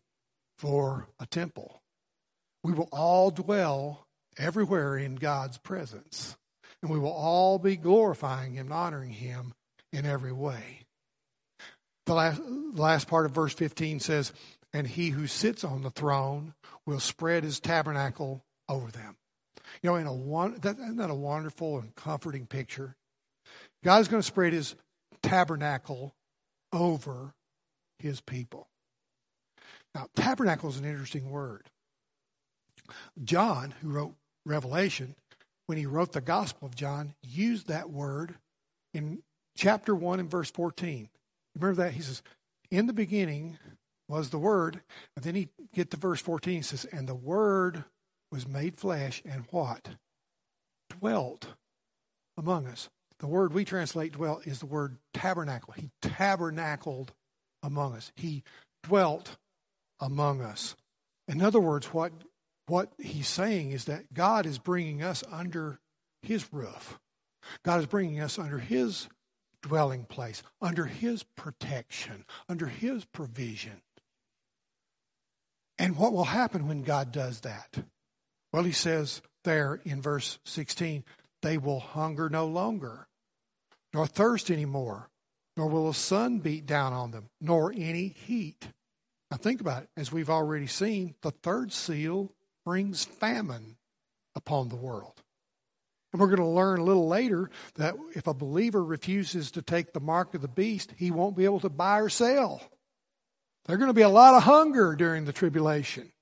for a temple. We will all dwell everywhere in God's presence and we will all be glorifying Him and honoring Him in every way. The last, last part of verse 15 says, And he who sits on the throne will spread his tabernacle over them. You know, in a one, that, isn't that a wonderful and comforting picture? God's going to spread his tabernacle over his people. Now, tabernacle is an interesting word. John, who wrote Revelation, when he wrote the Gospel of John, used that word in chapter 1 and verse 14. Remember that? He says, In the beginning was the Word. And then he get to verse 14. He says, And the Word was made flesh and what? Dwelt among us. The word we translate dwelt is the word tabernacle. He tabernacled among us. He dwelt among us. In other words, what what he's saying is that God is bringing us under his roof. God is bringing us under his dwelling place, under his protection, under his provision. And what will happen when God does that? Well, he says there in verse 16, they will hunger no longer, nor thirst anymore, nor will the sun beat down on them, nor any heat. Now think about it. As we've already seen, the third seal brings famine upon the world. And we're going to learn a little later that if a believer refuses to take the mark of the beast, he won't be able to buy or sell. There's going to be a lot of hunger during the tribulation.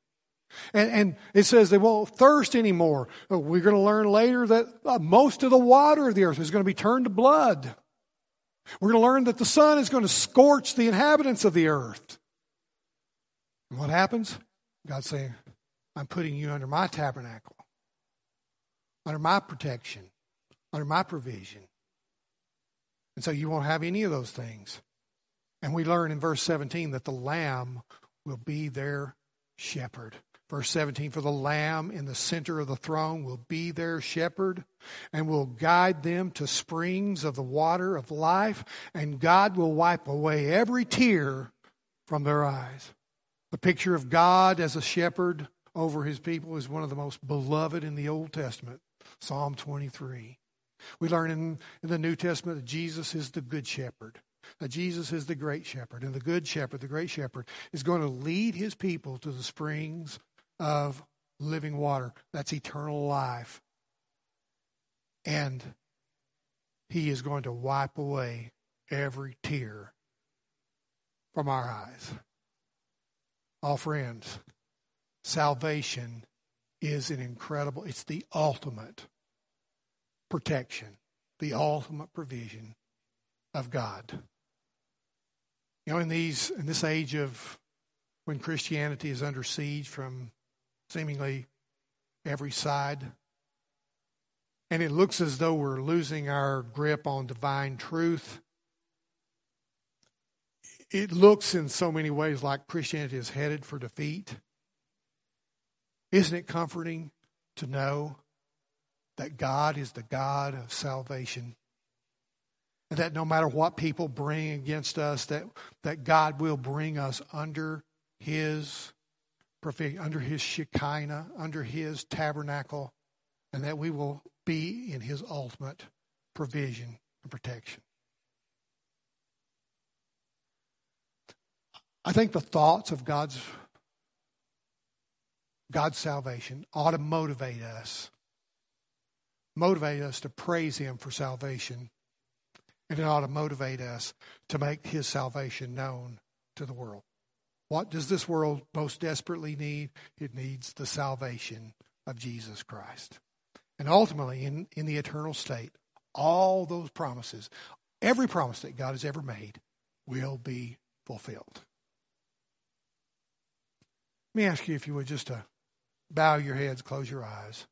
And, and it says they won't thirst anymore. We're going to learn later that uh, most of the water of the earth is going to be turned to blood. We're going to learn that the sun is going to scorch the inhabitants of the earth. And what happens? God's saying, I'm putting you under my tabernacle, under my protection, under my provision. And so you won't have any of those things. And we learn in verse 17 that the Lamb will be their shepherd. Verse 17 For the Lamb in the center of the throne will be their shepherd and will guide them to springs of the water of life, and God will wipe away every tear from their eyes. The picture of God as a shepherd over his people is one of the most beloved in the Old Testament, Psalm 23. We learn in, in the New Testament that Jesus is the good shepherd, that Jesus is the great shepherd, and the good shepherd, the great shepherd, is going to lead his people to the springs of living water. That's eternal life. And he is going to wipe away every tear from our eyes. All friends, salvation is an incredible, it's the ultimate protection, the ultimate provision of God. You know, in these in this age of when Christianity is under siege from seemingly every side, and it looks as though we're losing our grip on divine truth. It looks in so many ways like Christianity is headed for defeat. Isn't it comforting to know that God is the God of salvation? And that no matter what people bring against us, that, that God will bring us under his under his Shekinah, under his tabernacle, and that we will be in his ultimate provision and protection. I think the thoughts of God's God's salvation ought to motivate us. Motivate us to praise him for salvation. And it ought to motivate us to make his salvation known to the world. What does this world most desperately need? It needs the salvation of Jesus Christ. And ultimately, in, in the eternal state, all those promises, every promise that God has ever made, will be fulfilled. Let me ask you if you would just to bow your heads, close your eyes.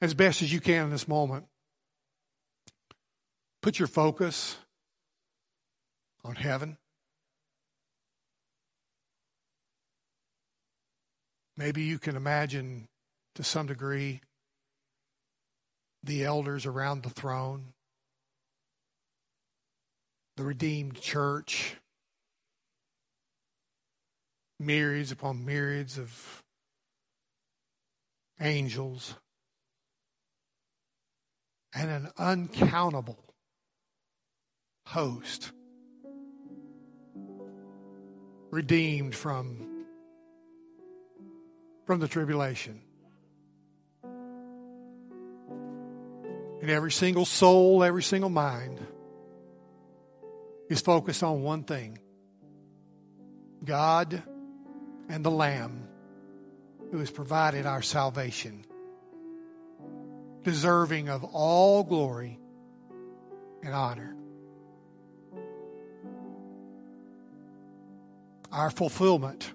As best as you can in this moment, put your focus on heaven. Maybe you can imagine to some degree the elders around the throne, the redeemed church, myriads upon myriads of angels, and an uncountable host redeemed from from the tribulation. And every single soul, every single mind is focused on one thing God and the Lamb who has provided our salvation, deserving of all glory and honor. Our fulfillment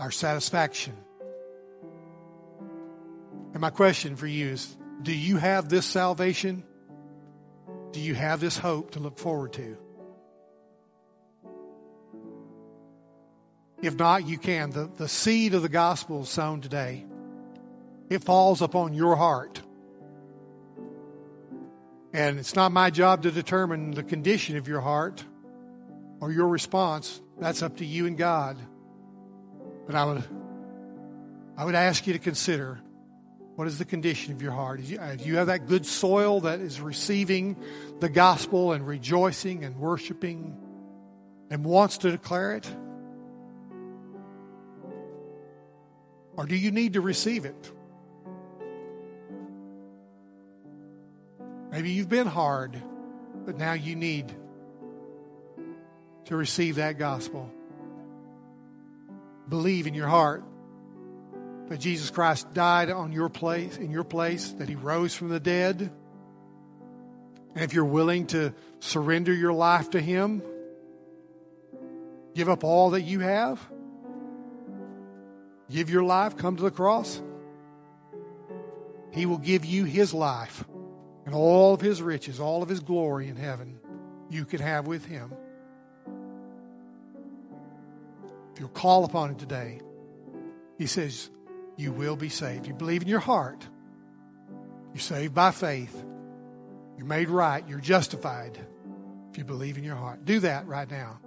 our satisfaction. And my question for you is do you have this salvation? Do you have this hope to look forward to? If not, you can. The, the seed of the gospel is sown today. It falls upon your heart. And it's not my job to determine the condition of your heart or your response. That's up to you and God. But I would, I would ask you to consider what is the condition of your heart? Do you uh, have that good soil that is receiving the gospel and rejoicing and worshiping and wants to declare it? Or do you need to receive it? Maybe you've been hard, but now you need to receive that gospel believe in your heart that Jesus Christ died on your place, in your place, that he rose from the dead. And if you're willing to surrender your life to him, give up all that you have, give your life, come to the cross, he will give you his life and all of his riches, all of his glory in heaven you can have with him. If you'll call upon Him today, He says, you will be saved. You believe in your heart. You're saved by faith. You're made right. You're justified if you believe in your heart. Do that right now.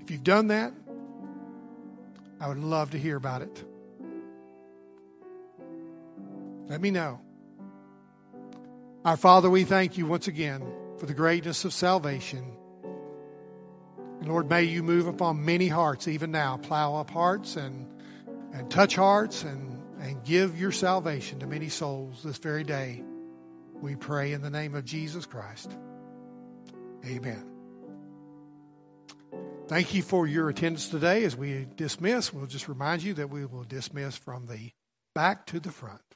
If you've done that, I would love to hear about it. Let me know. Our Father, we thank you once again for the greatness of salvation. And Lord, may you move upon many hearts even now. Plow up hearts and, and touch hearts and, and give your salvation to many souls this very day. We pray in the name of Jesus Christ. Amen. Thank you for your attendance today. As we dismiss, we'll just remind you that we will dismiss from the back to the front.